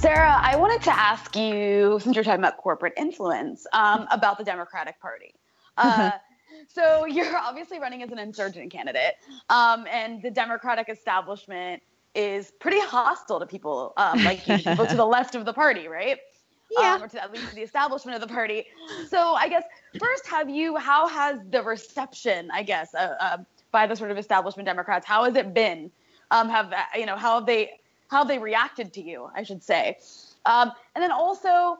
Sarah, I wanted to ask you, since you're talking about corporate influence, um, about the Democratic Party. Uh, so you're obviously running as an insurgent candidate, um, and the Democratic establishment is pretty hostile to people um, like you, people to the left of the party, right? Yeah. Um, or to at least the establishment of the party. So I guess first, have you? How has the reception, I guess, uh, uh, by the sort of establishment Democrats, how has it been? Um, have uh, you know how have they how they reacted to you, I should say. Um, and then also,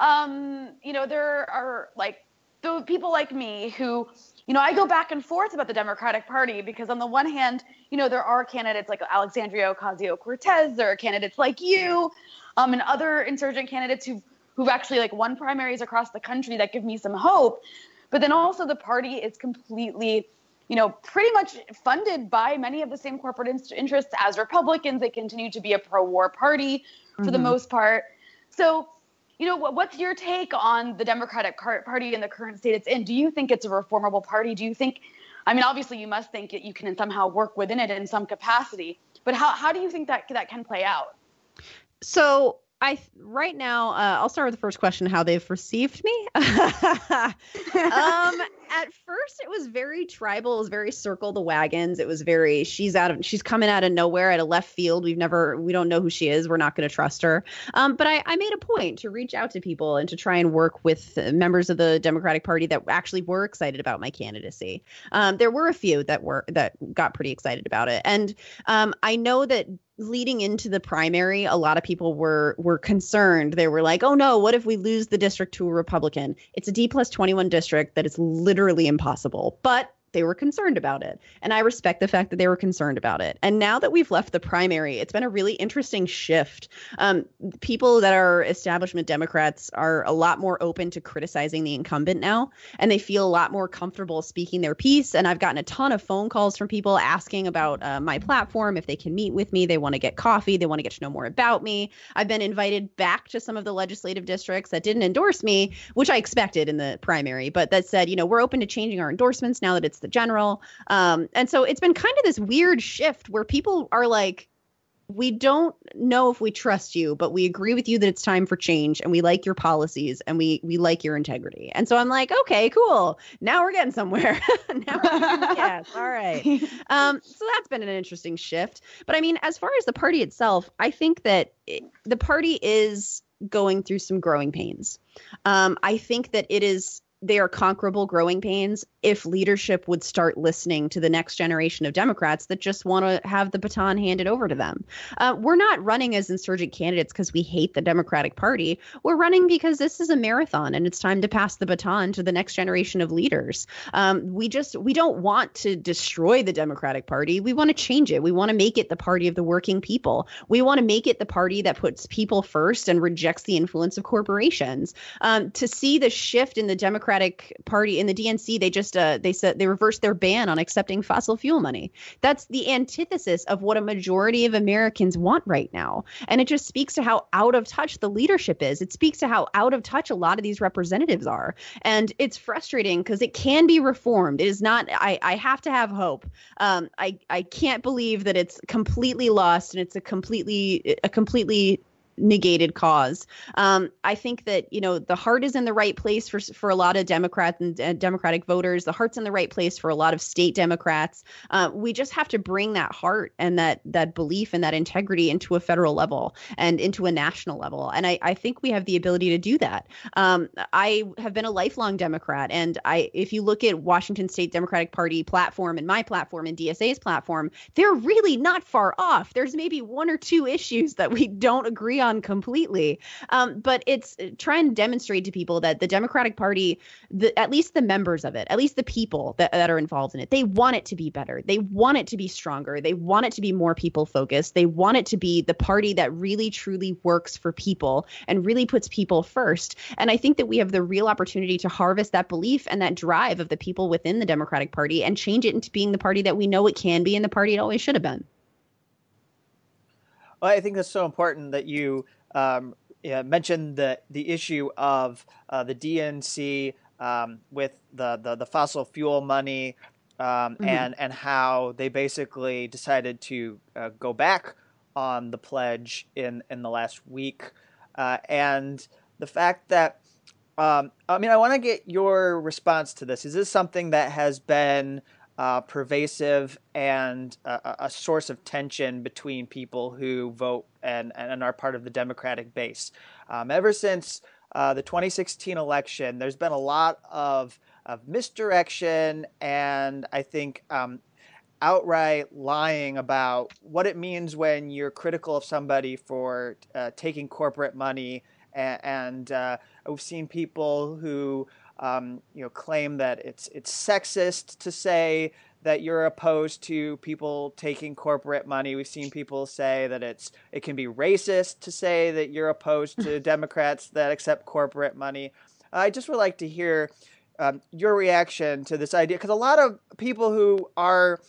um, you know, there are like the people like me who, you know, I go back and forth about the Democratic Party because on the one hand, you know, there are candidates like Alexandria Ocasio Cortez, there are candidates like you, um, and other insurgent candidates who've who've actually like won primaries across the country that give me some hope. But then also the party is completely you know, pretty much funded by many of the same corporate in- interests as Republicans. They continue to be a pro-war party for mm-hmm. the most part. So, you know, what's your take on the Democratic Party in the current state it's in? Do you think it's a reformable party? Do you think, I mean, obviously you must think that you can somehow work within it in some capacity, but how, how do you think that that can play out? So I right now uh, I'll start with the first question: how they've received me. um, at first, it was very tribal. It was very circle the wagons. It was very she's out of she's coming out of nowhere at a left field. We've never we don't know who she is. We're not going to trust her. Um, but I, I made a point to reach out to people and to try and work with members of the Democratic Party that actually were excited about my candidacy. Um, there were a few that were that got pretty excited about it, and um, I know that leading into the primary, a lot of people were were concerned. They were like, "Oh no, what if we lose the district to a Republican?" It's a D plus twenty one district that is literally impossible. But they were concerned about it. And I respect the fact that they were concerned about it. And now that we've left the primary, it's been a really interesting shift. Um, people that are establishment Democrats are a lot more open to criticizing the incumbent now, and they feel a lot more comfortable speaking their piece. And I've gotten a ton of phone calls from people asking about uh, my platform, if they can meet with me, they want to get coffee, they want to get to know more about me. I've been invited back to some of the legislative districts that didn't endorse me, which I expected in the primary, but that said, you know, we're open to changing our endorsements now that it's the general. Um, and so it's been kind of this weird shift where people are like, we don't know if we trust you, but we agree with you that it's time for change and we like your policies and we we like your integrity. And so I'm like, okay, cool. Now we're getting somewhere. now we're yes, all right. Um, so that's been an interesting shift. But I mean, as far as the party itself, I think that it, the party is going through some growing pains. Um, I think that it is they are conquerable growing pains if leadership would start listening to the next generation of Democrats that just want to have the baton handed over to them. Uh, we're not running as insurgent candidates because we hate the Democratic Party. We're running because this is a marathon and it's time to pass the baton to the next generation of leaders. Um, we just we don't want to destroy the Democratic Party. We want to change it. We want to make it the party of the working people. We want to make it the party that puts people first and rejects the influence of corporations. Um, to see the shift in the Democratic Party in the DNC, they just just uh, they said they reversed their ban on accepting fossil fuel money. That's the antithesis of what a majority of Americans want right now, and it just speaks to how out of touch the leadership is. It speaks to how out of touch a lot of these representatives are, and it's frustrating because it can be reformed. It is not. I I have to have hope. Um, I I can't believe that it's completely lost and it's a completely a completely negated cause. Um, I think that you know the heart is in the right place for for a lot of Democrat and uh, Democratic voters. The heart's in the right place for a lot of state Democrats. Uh, we just have to bring that heart and that that belief and that integrity into a federal level and into a national level. And I, I think we have the ability to do that. Um, I have been a lifelong Democrat, and I if you look at Washington State Democratic Party platform and my platform and DSA's platform, they're really not far off. There's maybe one or two issues that we don't agree on completely. Um, but it's uh, trying to demonstrate to people that the Democratic Party, the, at least the members of it, at least the people that, that are involved in it, they want it to be better. They want it to be stronger. They want it to be more people focused. They want it to be the party that really truly works for people and really puts people first. And I think that we have the real opportunity to harvest that belief and that drive of the people within the Democratic Party and change it into being the party that we know it can be and the party it always should have been. Well, I think that's so important that you um, yeah, mentioned the the issue of uh, the DNC um, with the, the, the fossil fuel money um, mm-hmm. and and how they basically decided to uh, go back on the pledge in in the last week, uh, and the fact that um, I mean, I want to get your response to this. Is this something that has been uh, pervasive and a, a, source of tension between people who vote and, and are part of the Democratic base? Um, ever since uh, the 2016 election, there's been a lot of, of misdirection and I think um, outright lying about what it means when you're critical of somebody for uh, taking corporate money and, uh, we've seen people who um, you know claim that it's it's sexist to say that you're opposed to people taking corporate money. We've seen people say that it's it can be racist to say that you're opposed to Democrats that accept corporate money. I just would like to hear um, your reaction to this idea because a lot of people who are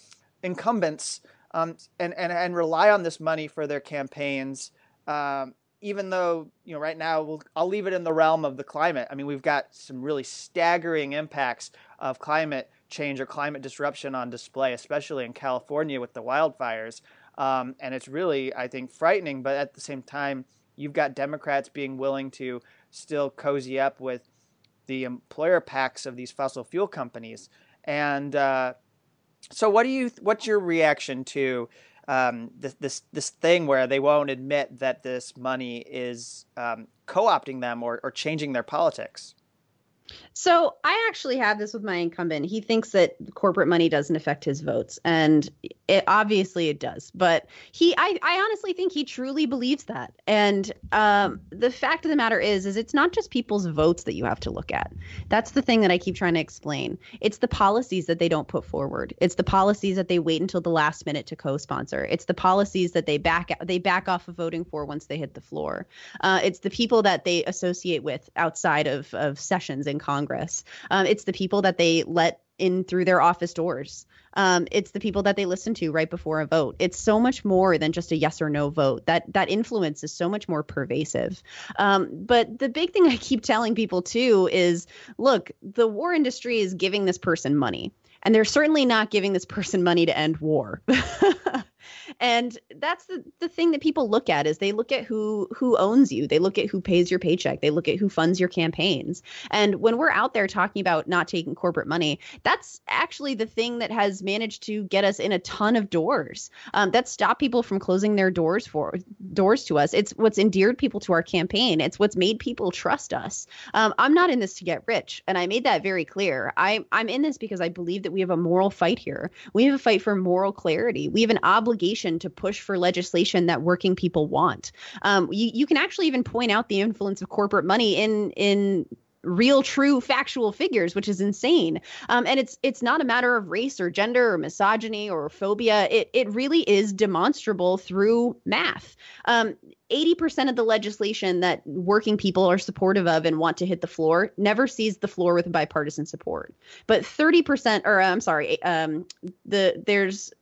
incumbents um, and, and and rely on this money for their campaigns um, even though you know right now we'll, I'll leave it in the realm of the climate. I mean, we've got some really staggering impacts of climate change or climate disruption on display, especially in California with the wildfires. Um, and it's really, I think, frightening. But at the same time, you've got Democrats being willing to still cozy up with the employer PACs of these fossil fuel companies. And uh, so, what do you? What's your reaction to? Um, this, this this thing where they won't admit that this money is um, co-opting them or, or changing their politics. So I actually have this with my incumbent. He thinks that corporate money doesn't affect his votes, and it obviously it does. But he, I, I honestly think he truly believes that. And um, the fact of the matter is, is it's not just people's votes that you have to look at. That's the thing that I keep trying to explain. It's the policies that they don't put forward. It's the policies that they wait until the last minute to co-sponsor. It's the policies that they back they back off of voting for once they hit the floor. Uh, it's the people that they associate with outside of of sessions in Congress. Um, it's the people that they let in through their office doors. Um, it's the people that they listen to right before a vote. It's so much more than just a yes or no vote. That that influence is so much more pervasive. Um, but the big thing I keep telling people too is, look, the war industry is giving this person money, and they're certainly not giving this person money to end war. and that's the, the thing that people look at is they look at who who owns you. They look at who pays your paycheck. They look at who funds your campaigns. And when we're out there talking about not taking corporate money that's actually the thing that has managed to get us in a ton of doors um, that stop people from closing their doors for doors to us. It's what's endeared people to our campaign. It's what's made people trust us. Um, i'm not in this to get rich. And i made that very clear. I, i'm in this because i believe that we have a moral fight here. We have a fight for moral clarity. We have an obligation obligation to push for legislation that working people want. Um, you, you can actually even point out the influence of corporate money in in real true factual figures which is insane. Um, and it's it's not a matter of race or gender or misogyny or phobia. It it really is demonstrable through math. Um, 80% of the legislation that working people are supportive of and want to hit the floor never sees the floor with bipartisan support. But 30% or i'm sorry um, the there's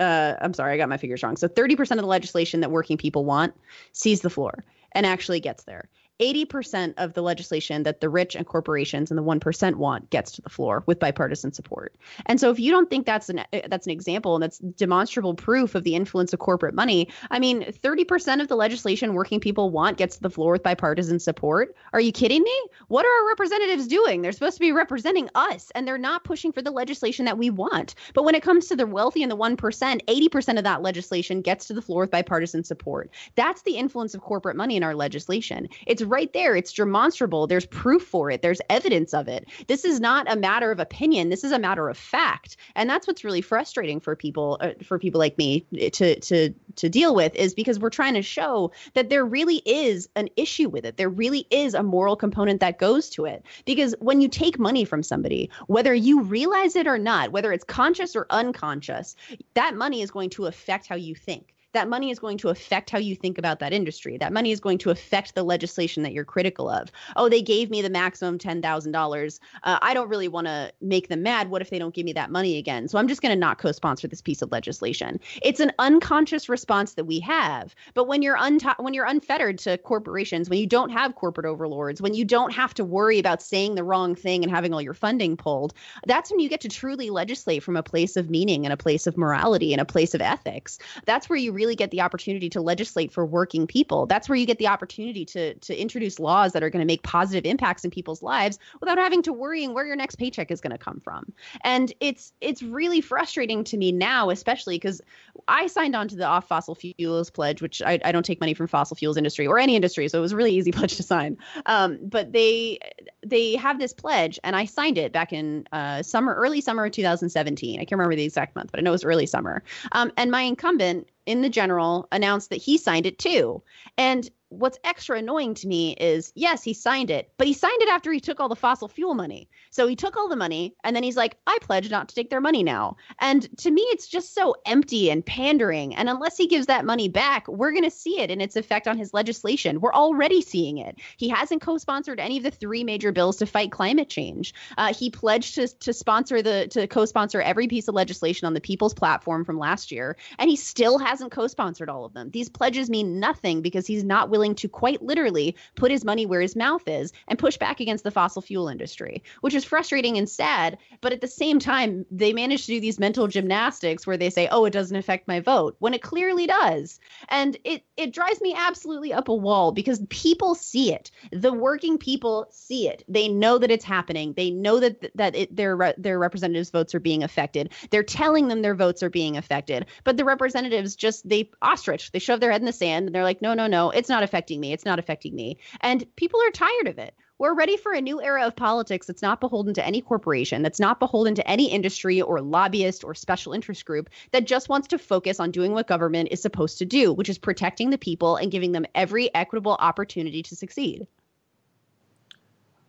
uh, I'm sorry, I got my figures wrong. So 30% of the legislation that working people want sees the floor and actually gets there. 80% of the legislation that the rich and corporations and the 1% want gets to the floor with bipartisan support. And so if you don't think that's an uh, that's an example and that's demonstrable proof of the influence of corporate money, I mean, 30% of the legislation working people want gets to the floor with bipartisan support. Are you kidding me? What are our representatives doing? They're supposed to be representing us and they're not pushing for the legislation that we want. But when it comes to the wealthy and the 1%, 80% of that legislation gets to the floor with bipartisan support. That's the influence of corporate money in our legislation. It's right there. It's demonstrable. There's proof for it. There's evidence of it. This is not a matter of opinion. This is a matter of fact. And that's what's really frustrating for people uh, for people like me to to to deal with is because we're trying to show that there really is an issue with it. There really is a moral component that goes to it. Because when you take money from somebody, whether you realize it or not, whether it's conscious or unconscious, that money is going to affect how you think that money is going to affect how you think about that industry. That money is going to affect the legislation that you're critical of. Oh, they gave me the maximum $10,000. Uh, I don't really want to make them mad. What if they don't give me that money again? So I'm just going to not co sponsor this piece of legislation. It's an unconscious response that we have. But when you're, when you're unfettered to corporations, when you don't have corporate overlords, when you don't have to worry about saying the wrong thing and having all your funding pulled, that's when you get to truly legislate from a place of meaning and a place of morality and a place of ethics. That's where you really get the opportunity to legislate for working people. That's where you get the opportunity to to introduce laws that are going to make positive impacts in people's lives without having to worrying where your next paycheck is going to come from. And it's it's really frustrating to me now, especially because I signed on to the off fossil fuels pledge, which I, I don't take money from fossil fuels industry or any industry, so it was a really easy pledge to sign. Um, but they they have this pledge, and I signed it back in uh, summer, early summer of 2017. I can't remember the exact month, but I know it was early summer. Um, and my incumbent in the general announced that he signed it too. And what's extra annoying to me is yes, he signed it, but he signed it after he took all the fossil fuel money. So he took all the money and then he's like, I pledge not to take their money now. And to me, it's just so empty and pandering. And unless he gives that money back, we're going to see it in its effect on his legislation. We're already seeing it. He hasn't co sponsored any of the three major bills to fight climate change. Uh, he pledged to, to sponsor the, to co sponsor every piece of legislation on the People's Platform from last year. And he still hasn't co sponsored all of them. These pledges mean nothing because he's not willing willing to quite literally put his money where his mouth is and push back against the fossil fuel industry, which is frustrating and sad. But at the same time, they manage to do these mental gymnastics where they say, oh, it doesn't affect my vote, when it clearly does. And it, it drives me absolutely up a wall because people see it. The working people see it. They know that it's happening. They know that that it, their their representatives' votes are being affected. They're telling them their votes are being affected, but the representatives just they ostrich. They shove their head in the sand and they're like, no, no, no, it's not affecting me. It's not affecting me. And people are tired of it. We're ready for a new era of politics that's not beholden to any corporation, that's not beholden to any industry or lobbyist or special interest group, that just wants to focus on doing what government is supposed to do, which is protecting the people and giving them every equitable opportunity to succeed.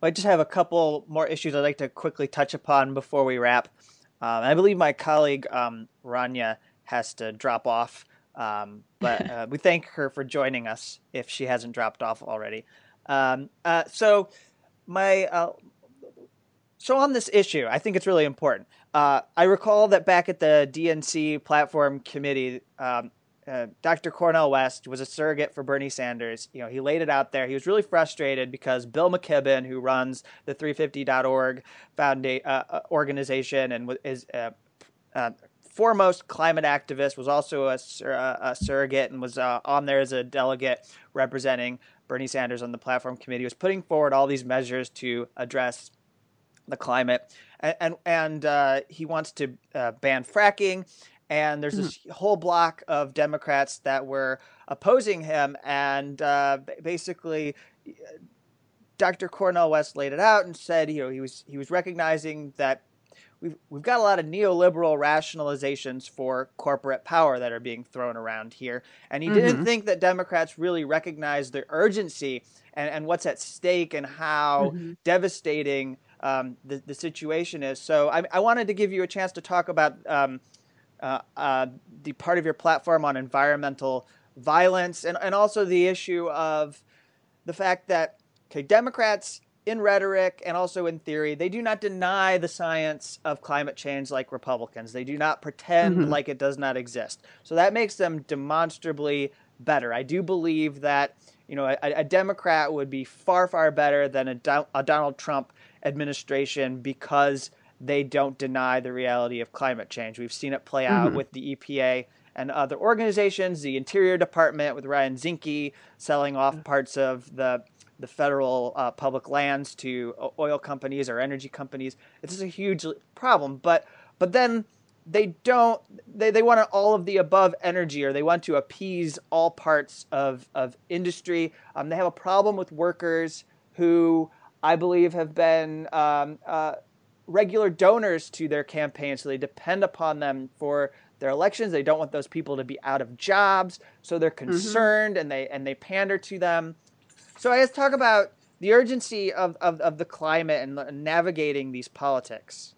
I just have a couple more issues I'd like to quickly touch upon before we wrap. Um, I believe my colleague um, Rania has to drop off. Um, but uh, we thank her for joining us if she hasn't dropped off already. Um, uh, so, my uh, so on this issue, I think it's really important. Uh, I recall that back at the DNC platform committee, um, uh, Dr. Cornel West was a surrogate for Bernie Sanders. You know, he laid it out there. He was really frustrated because Bill McKibben, who runs the 350.org founda- uh, organization and is foremost climate activist, was also a, a surrogate and was uh, on there as a delegate representing Bernie Sanders on the platform committee, was putting forward all these measures to address the climate. And, and, and uh, he wants to uh, ban fracking. And there's this mm. whole block of Democrats that were opposing him. And uh, basically, Dr. Cornel West laid it out and said, you know, he was he was recognizing that we've we've got a lot of neoliberal rationalizations for corporate power that are being thrown around here, and he mm-hmm. didn't think that Democrats really recognized the urgency and, and what's at stake and how mm-hmm. devastating um, the the situation is. So I, I, wanted to give you a chance to talk about um, uh, uh, the part of your platform on environmental violence and and also the issue of the fact that okay Democrats in rhetoric and also in theory, they do not deny the science of climate change like Republicans. They do not pretend mm-hmm. like it does not exist. So that makes them demonstrably better. I do believe that you know a, a Democrat would be far far better than a, Do- a Donald Trump administration because they don't deny the reality of climate change. We've seen it play out mm-hmm. with the EPA and other organizations, the Interior Department with Ryan Zinke selling off parts of the the federal uh, public lands to oil companies or energy companies. This is a huge problem. But but then they don't they, they want all of the above energy or they want to appease all parts of, of industry um, they have a problem with workers who i believe have been um, uh, regular donors to their campaign so they depend upon them for their elections they don't want those people to be out of jobs so they're mm-hmm. concerned mm-hmm. and they and they pander to them so I just talk about the urgency of, of, of the climate and navigating these politics.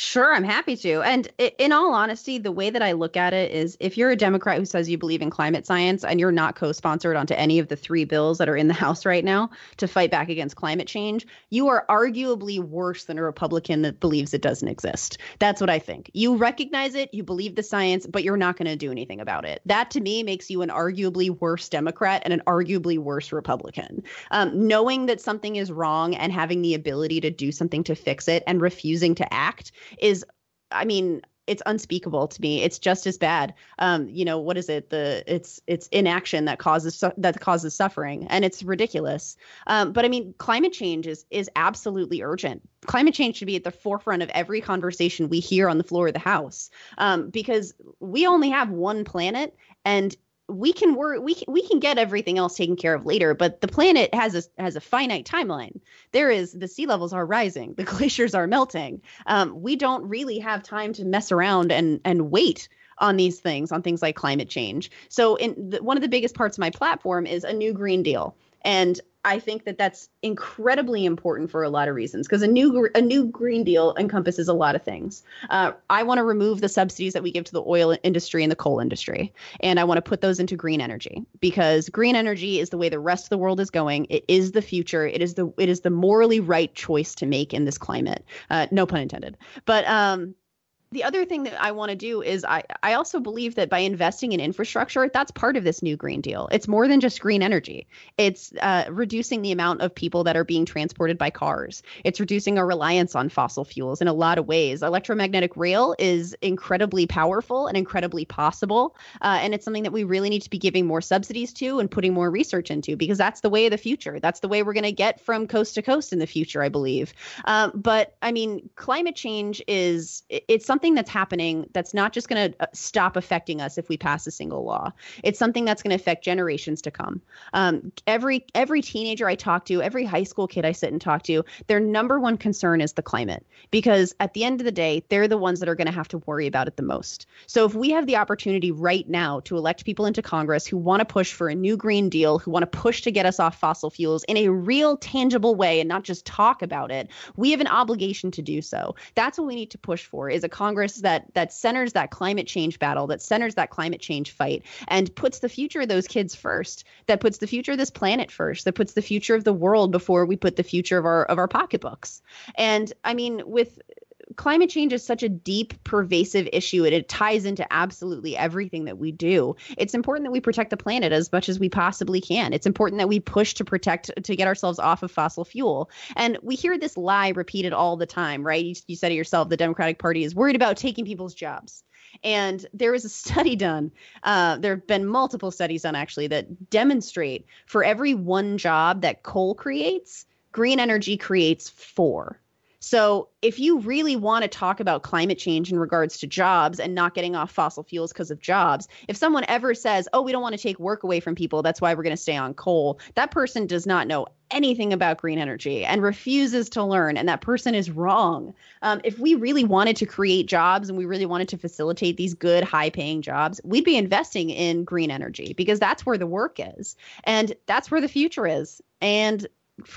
Sure, I'm happy to. And in all honesty, the way that I look at it is if you're a Democrat who says you believe in climate science and you're not co sponsored onto any of the three bills that are in the House right now to fight back against climate change, you are arguably worse than a Republican that believes it doesn't exist. That's what I think. You recognize it, you believe the science, but you're not going to do anything about it. That to me makes you an arguably worse Democrat and an arguably worse Republican. Um, knowing that something is wrong and having the ability to do something to fix it and refusing to act is I mean, it's unspeakable to me. It's just as bad. Um, you know, what is it? The it's it's inaction that causes su- that causes suffering, and it's ridiculous. Um, but I mean, climate change is is absolutely urgent. Climate change should be at the forefront of every conversation we hear on the floor of the house, um, because we only have one planet, and we can work we can, we can get everything else taken care of later but the planet has a has a finite timeline. There is the sea levels are rising the glaciers are melting. Um, we don't really have time to mess around and and wait on these things on things like climate change. So in the, one of the biggest parts of my platform is a new green deal. And I think that that's incredibly important for a lot of reasons because a new a new green deal encompasses a lot of things. Uh, I want to remove the subsidies that we give to the oil industry and the coal industry, and I want to put those into green energy because green energy is the way the rest of the world is going. It is the future. It is the it is the morally right choice to make in this climate. Uh, no pun intended. But um, the other thing that I want to do is I, I also believe that by investing in infrastructure, that's part of this new Green Deal. It's more than just green energy. It's uh, reducing the amount of people that are being transported by cars. It's reducing our reliance on fossil fuels in a lot of ways. Electromagnetic rail is incredibly powerful and incredibly possible. Uh, and it's something that we really need to be giving more subsidies to and putting more research into because that's the way of the future. That's the way we're going to get from coast to coast in the future, I believe. Um, but I mean, climate change is, it's something something that's happening that's not just going to uh, stop affecting us if we pass a single law. It's something that's going to affect generations to come. Um, every every teenager I talk to, every high school kid I sit and talk to, their number one concern is the climate because at the end of the day, they're the ones that are going to have to worry about it the most. So if we have the opportunity right now to elect people into Congress who want to push for a new Green Deal, who want to push to get us off fossil fuels in a real, tangible way and not just talk about it, we have an obligation to do so. That's what we need to push for is a Congress that that centers that climate change battle, that centers that climate change fight, and puts the future of those kids first. That puts the future of this planet first. That puts the future of the world before we put the future of our of our pocketbooks. And I mean, with climate change is such a deep, pervasive issue and it ties into absolutely everything that we do. It's important that we protect the planet as much as we possibly can. It's important that we push to protect, to get ourselves off of fossil fuel. And we hear this lie repeated all the time, right? You, you said it yourself the Democratic Party is worried about taking people's jobs. And there was a study done. Uh, there have been multiple studies done actually that demonstrate for every one job that coal creates, green energy creates four. So, if you really want to talk about climate change in regards to jobs and not getting off fossil fuels because of jobs, if someone ever says, oh, we don't want to take work away from people, that's why we're going to stay on coal, that person does not know anything about green energy and refuses to learn. And that person is wrong. Um, if we really wanted to create jobs and we really wanted to facilitate these good, high paying jobs, we'd be investing in green energy because that's where the work is. And that's where the future is. And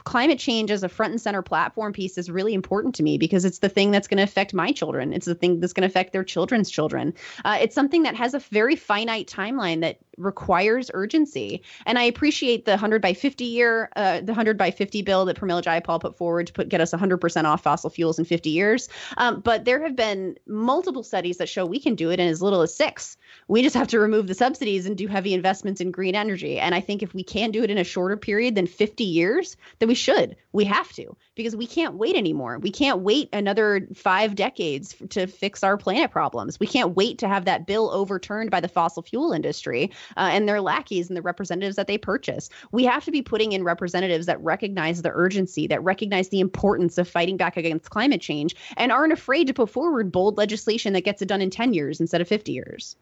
climate change as a front and center platform piece is really important to me because it's the thing that's going to affect my children. It's the thing that's going to affect their children's children. Uh, it's something that has a very finite timeline that requires urgency. And I appreciate the 100 by 50 year, uh, the 100 by 50 bill that Pramila Jayapal put forward to put get us 100% off fossil fuels in 50 years. Um, but there have been multiple studies that show we can do it in as little as six. We just have to remove the subsidies and do heavy investments in green energy. And I think if we can do it in a shorter period than 50 years, then we should. We have to because we can't wait anymore. We can't wait another five decades to fix our planet problems. We can't wait to have that bill overturned by the fossil fuel industry uh, and their lackeys and the representatives that they purchase. We have to be putting in representatives that recognize the urgency, that recognize the importance of fighting back against climate change, and aren't afraid to put forward bold legislation that gets it done in 10 years instead of 50 years.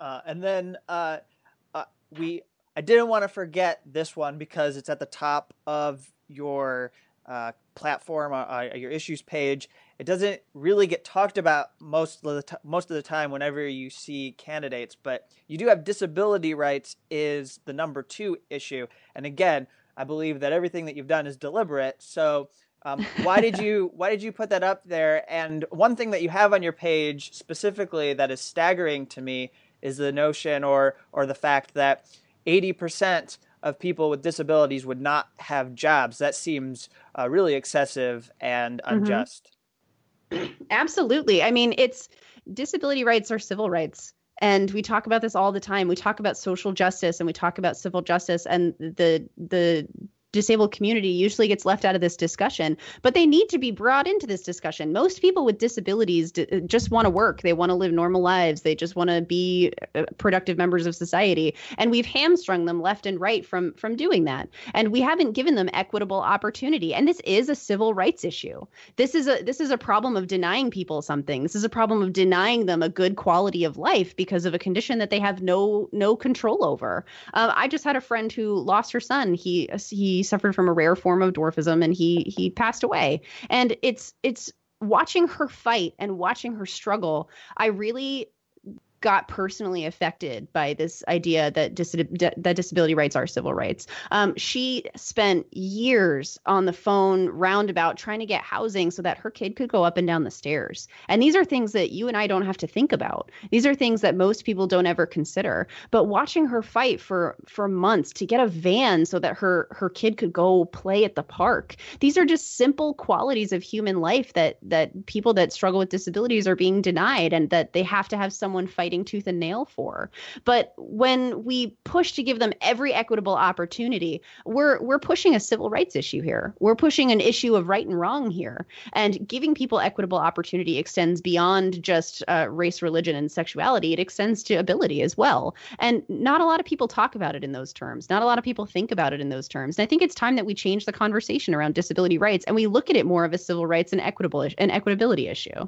Uh, and then uh, uh we, I didn't want to forget this one because it's at the top of your uh, platform, uh, your issues page. It doesn't really get talked about most of the t- most of the time whenever you see candidates, but you do have disability rights is the number two issue. And again, I believe that everything that you've done is deliberate. So um, why did you why did you put that up there? And one thing that you have on your page specifically that is staggering to me is the notion or or the fact that eighty percent of people with disabilities would not have jobs. That seems uh, really excessive and mm-hmm. unjust. Mm-hmm. Absolutely. I mean, it's disability rights are civil rights. And we talk about this all the time. We talk about social justice and we talk about civil justice and the the disabled community usually gets left out of this discussion, but they need to be brought into this discussion. Most people with disabilities d- just want to work. They want to live normal lives. They just want to be uh, productive members of society. And we've hamstrung them left and right from from doing that. And we haven't given them equitable opportunity. And this is a civil rights issue. This is a this is a problem of denying people something. This is a problem of denying them a good quality of life because of a condition that they have no no control over. Uh, I just had a friend who lost her son. He he suffered from a rare form of dwarfism and he he passed away. And it's it's watching her fight and watching her struggle. I really got personally affected by this idea that dis- that disability rights are civil rights. Um, she spent years on the phone roundabout trying to get housing so that her kid could go up and down the stairs. And these are things that you and I don't have to think about. These are things that most people don't ever consider. But watching her fight for for months to get a van so that her her kid could go play at the park. These are just simple qualities of human life that that people that struggle with disabilities are being denied and that they have to have someone fight fighting tooth and nail for. But when we push to give them every equitable opportunity, we're we're pushing a civil rights issue here. We're pushing an issue of right and wrong here. And giving people equitable opportunity extends beyond just uh, race, religion, and sexuality. It extends to ability as well. And not a lot of people talk about it in those terms. Not a lot of people think about it in those terms. And I think it's time that we change the conversation around disability rights and we look at it more of a civil rights and equitable and equitability issue.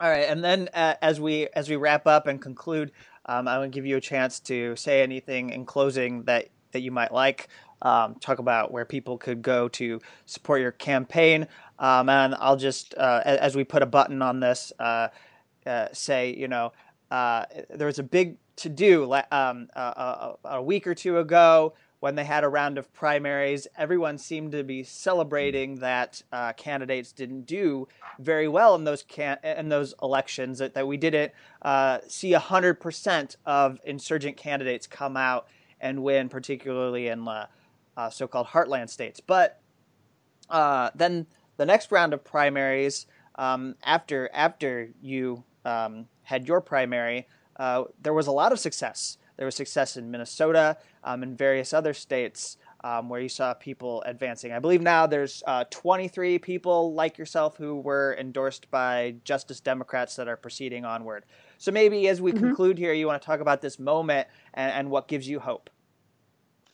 All right, and then uh, as we as we wrap up and conclude, um, I want to give you a chance to say anything in closing that that you might like. Um, talk about where people could go to support your campaign, um, and I'll just uh, as we put a button on this, uh, uh say you know uh, there was a big to do um, a, a week or two ago when they had a round of primaries, everyone seemed to be celebrating that uh, candidates didn't do very well in those can- in those elections. That, that we didn't uh, see hundred percent of insurgent candidates come out and win, particularly in uh, uh so-called heartland states. But uh, then the next round of primaries, um, after after you um, had your primary, uh, there was a lot of success. There was success in Minnesota um, and various other states um, where you saw people advancing. I believe now there's uh, 23 people like yourself who were endorsed by Justice Democrats that are proceeding onward. So maybe as we mm-hmm. conclude here, you want to talk about this moment and, and what gives you hope.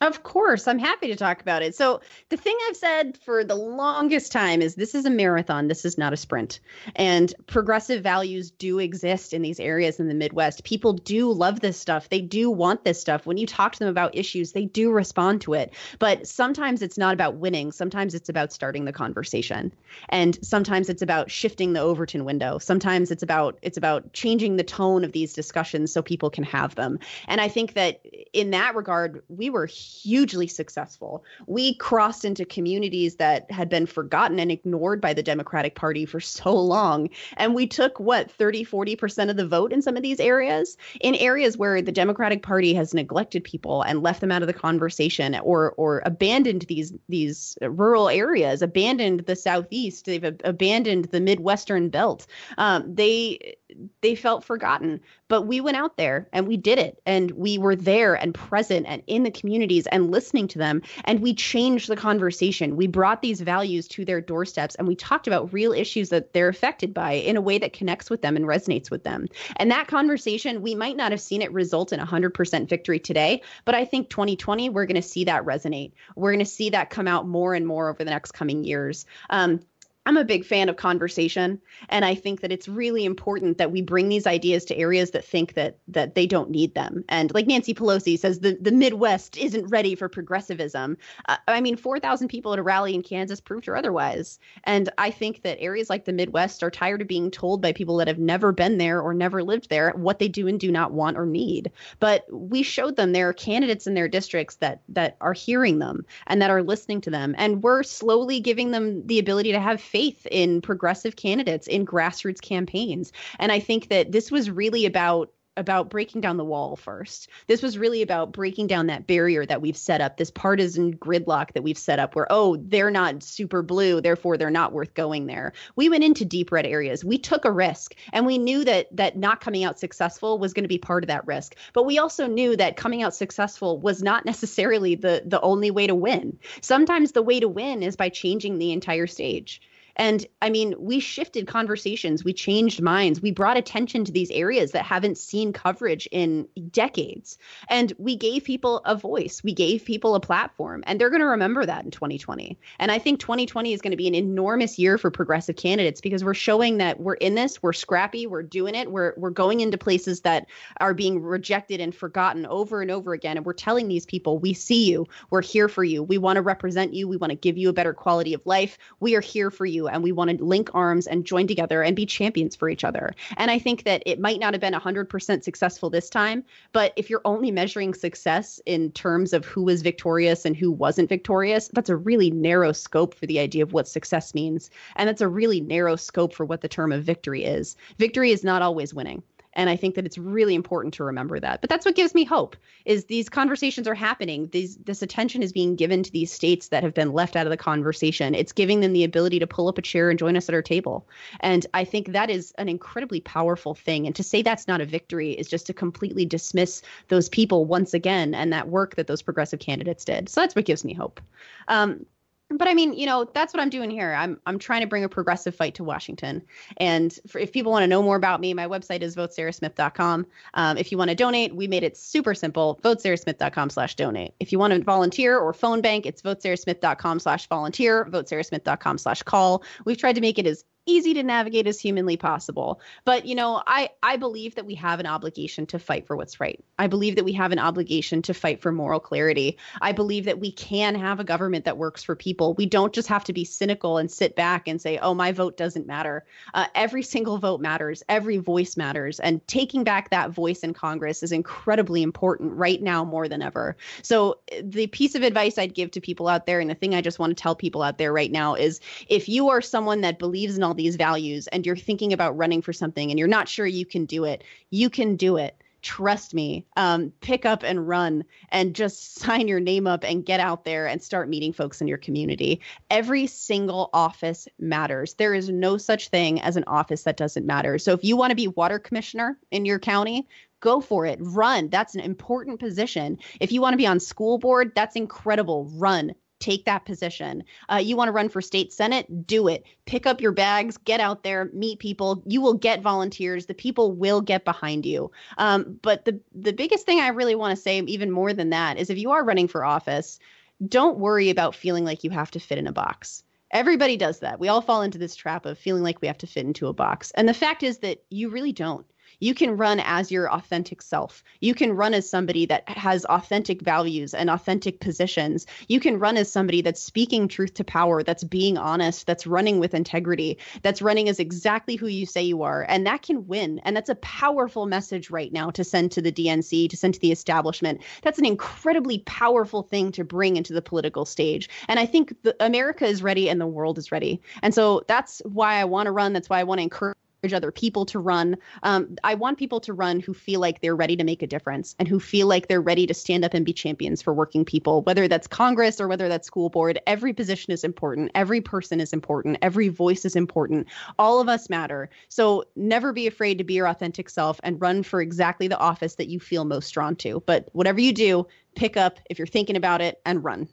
Of course, I'm happy to talk about it. So, the thing I've said for the longest time is this is a marathon, this is not a sprint. And progressive values do exist in these areas in the Midwest. People do love this stuff. They do want this stuff. When you talk to them about issues, they do respond to it. But sometimes it's not about winning, sometimes it's about starting the conversation. And sometimes it's about shifting the Overton window. Sometimes it's about it's about changing the tone of these discussions so people can have them. And I think that in that regard, we were hugely successful. We crossed into communities that had been forgotten and ignored by the Democratic Party for so long. And we took what, 30, 40% of the vote in some of these areas? In areas where the Democratic Party has neglected people and left them out of the conversation or or abandoned these these rural areas, abandoned the southeast, they've abandoned the Midwestern belt. Um, they they felt forgotten. But we went out there and we did it. And we were there and present and in the communities and listening to them. And we changed the conversation. We brought these values to their doorsteps and we talked about real issues that they're affected by in a way that connects with them and resonates with them. And that conversation, we might not have seen it result in 100% victory today, but I think 2020, we're going to see that resonate. We're going to see that come out more and more over the next coming years. Um, I'm a big fan of conversation and I think that it's really important that we bring these ideas to areas that think that that they don't need them. And like Nancy Pelosi says the the Midwest isn't ready for progressivism. Uh, I mean 4,000 people at a rally in Kansas proved her otherwise. And I think that areas like the Midwest are tired of being told by people that have never been there or never lived there what they do and do not want or need. But we showed them there are candidates in their districts that that are hearing them and that are listening to them and we're slowly giving them the ability to have faith in progressive candidates in grassroots campaigns. And I think that this was really about about breaking down the wall first. This was really about breaking down that barrier that we've set up, this partisan gridlock that we've set up where, oh, they're not super blue, therefore they're not worth going there. We went into deep red areas. We took a risk and we knew that that not coming out successful was going to be part of that risk. But we also knew that coming out successful was not necessarily the the only way to win. Sometimes the way to win is by changing the entire stage. And I mean, we shifted conversations, we changed minds, we brought attention to these areas that haven't seen coverage in decades. And we gave people a voice, we gave people a platform, and they're going to remember that in 2020. And I think 2020 is going to be an enormous year for progressive candidates because we're showing that we're in this, we're scrappy, we're doing it, we're we're going into places that are being rejected and forgotten over and over again and we're telling these people, we see you, we're here for you. We want to represent you, we want to give you a better quality of life. We are here for you and we want to link arms and join together and be champions for each other. And I think that it might not have been 100% successful this time, but if you're only measuring success in terms of who was victorious and who wasn't victorious, that's a really narrow scope for the idea of what success means. And that's a really narrow scope for what the term of victory is. Victory is not always winning and i think that it's really important to remember that. But that's what gives me hope is these conversations are happening. These this attention is being given to these states that have been left out of the conversation. It's giving them the ability to pull up a chair and join us at our table. And i think that is an incredibly powerful thing. And to say that's not a victory is just to completely dismiss those people once again and that work that those progressive candidates did. So that's what gives me hope. Um, but I mean, you know, that's what I'm doing here. I'm I'm trying to bring a progressive fight to Washington. And for, if people want to know more about me, my website is votesarahsmith.com. Um, if you want to donate, we made it super simple. Votesarahsmith.com slash donate. If you want to volunteer or phone bank, it's votesarahsmith.com slash volunteer, votesarahsmith.com slash call. We've tried to make it as easy to navigate as humanly possible. But you know, I I believe that we have an obligation to fight for what's right. I believe that we have an obligation to fight for moral clarity. I believe that we can have a government that works for people. We don't just have to be cynical and sit back and say, "Oh, my vote doesn't matter." Uh, every single vote matters. Every voice matters, and taking back that voice in Congress is incredibly important right now more than ever. So the piece of advice I'd give to people out there, and the thing I just want to tell people out there right now is, if you are someone that believes in all these values and you're thinking about running for something and you're not sure you can do it, you can do it. Trust me. Um, pick up and run and just sign your name up and get out there and start meeting folks in your community. Every single office matters. There is no such thing as an office that doesn't matter. So if you want to be water commissioner in your county, go for it. Run. That's an important position. If you want to be on school board, that's incredible. Run take that position. Uh, you want to run for state senate? Do it. Pick up your bags, get out there, meet people. You will get volunteers. The people will get behind you. Um, but the the biggest thing I really want to say, even more than that, is if you are running for office, don't worry about feeling like you have to fit in a box. Everybody does that. We all fall into this trap of feeling like we have to fit into a box. And the fact is that you really don't you can run as your authentic self. You can run as somebody that has authentic values and authentic positions. You can run as somebody that's speaking truth to power, that's being honest, that's running with integrity, that's running as exactly who you say you are. And that can win. And that's a powerful message right now to send to the DNC, to send to the establishment. That's an incredibly powerful thing to bring into the political stage. And I think the, America is ready and the world is ready. And so that's why I want to run. That's why I want to encourage other people to run. Um, I want people to run who feel like they're ready to make a difference and who feel like they're ready to stand up and be champions for working people, whether that's Congress or whether that's school board. Every position is important. Every person is important. Every voice is important. All of us matter. So never be afraid to be your authentic self and run for exactly the office that you feel most drawn to. But whatever you do, pick up if you're thinking about it and run.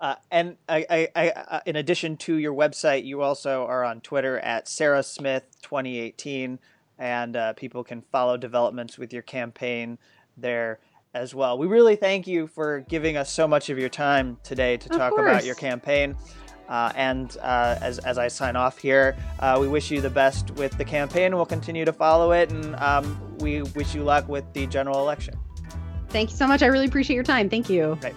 Uh, and I, I, I, uh, in addition to your website, you also are on Twitter at Sarah Smith 2018, and uh, people can follow developments with your campaign there as well. We really thank you for giving us so much of your time today to talk about your campaign. Uh, and uh, as, as I sign off here, uh, we wish you the best with the campaign. We'll continue to follow it, and um, we wish you luck with the general election. Thank you so much. I really appreciate your time. Thank you. Right.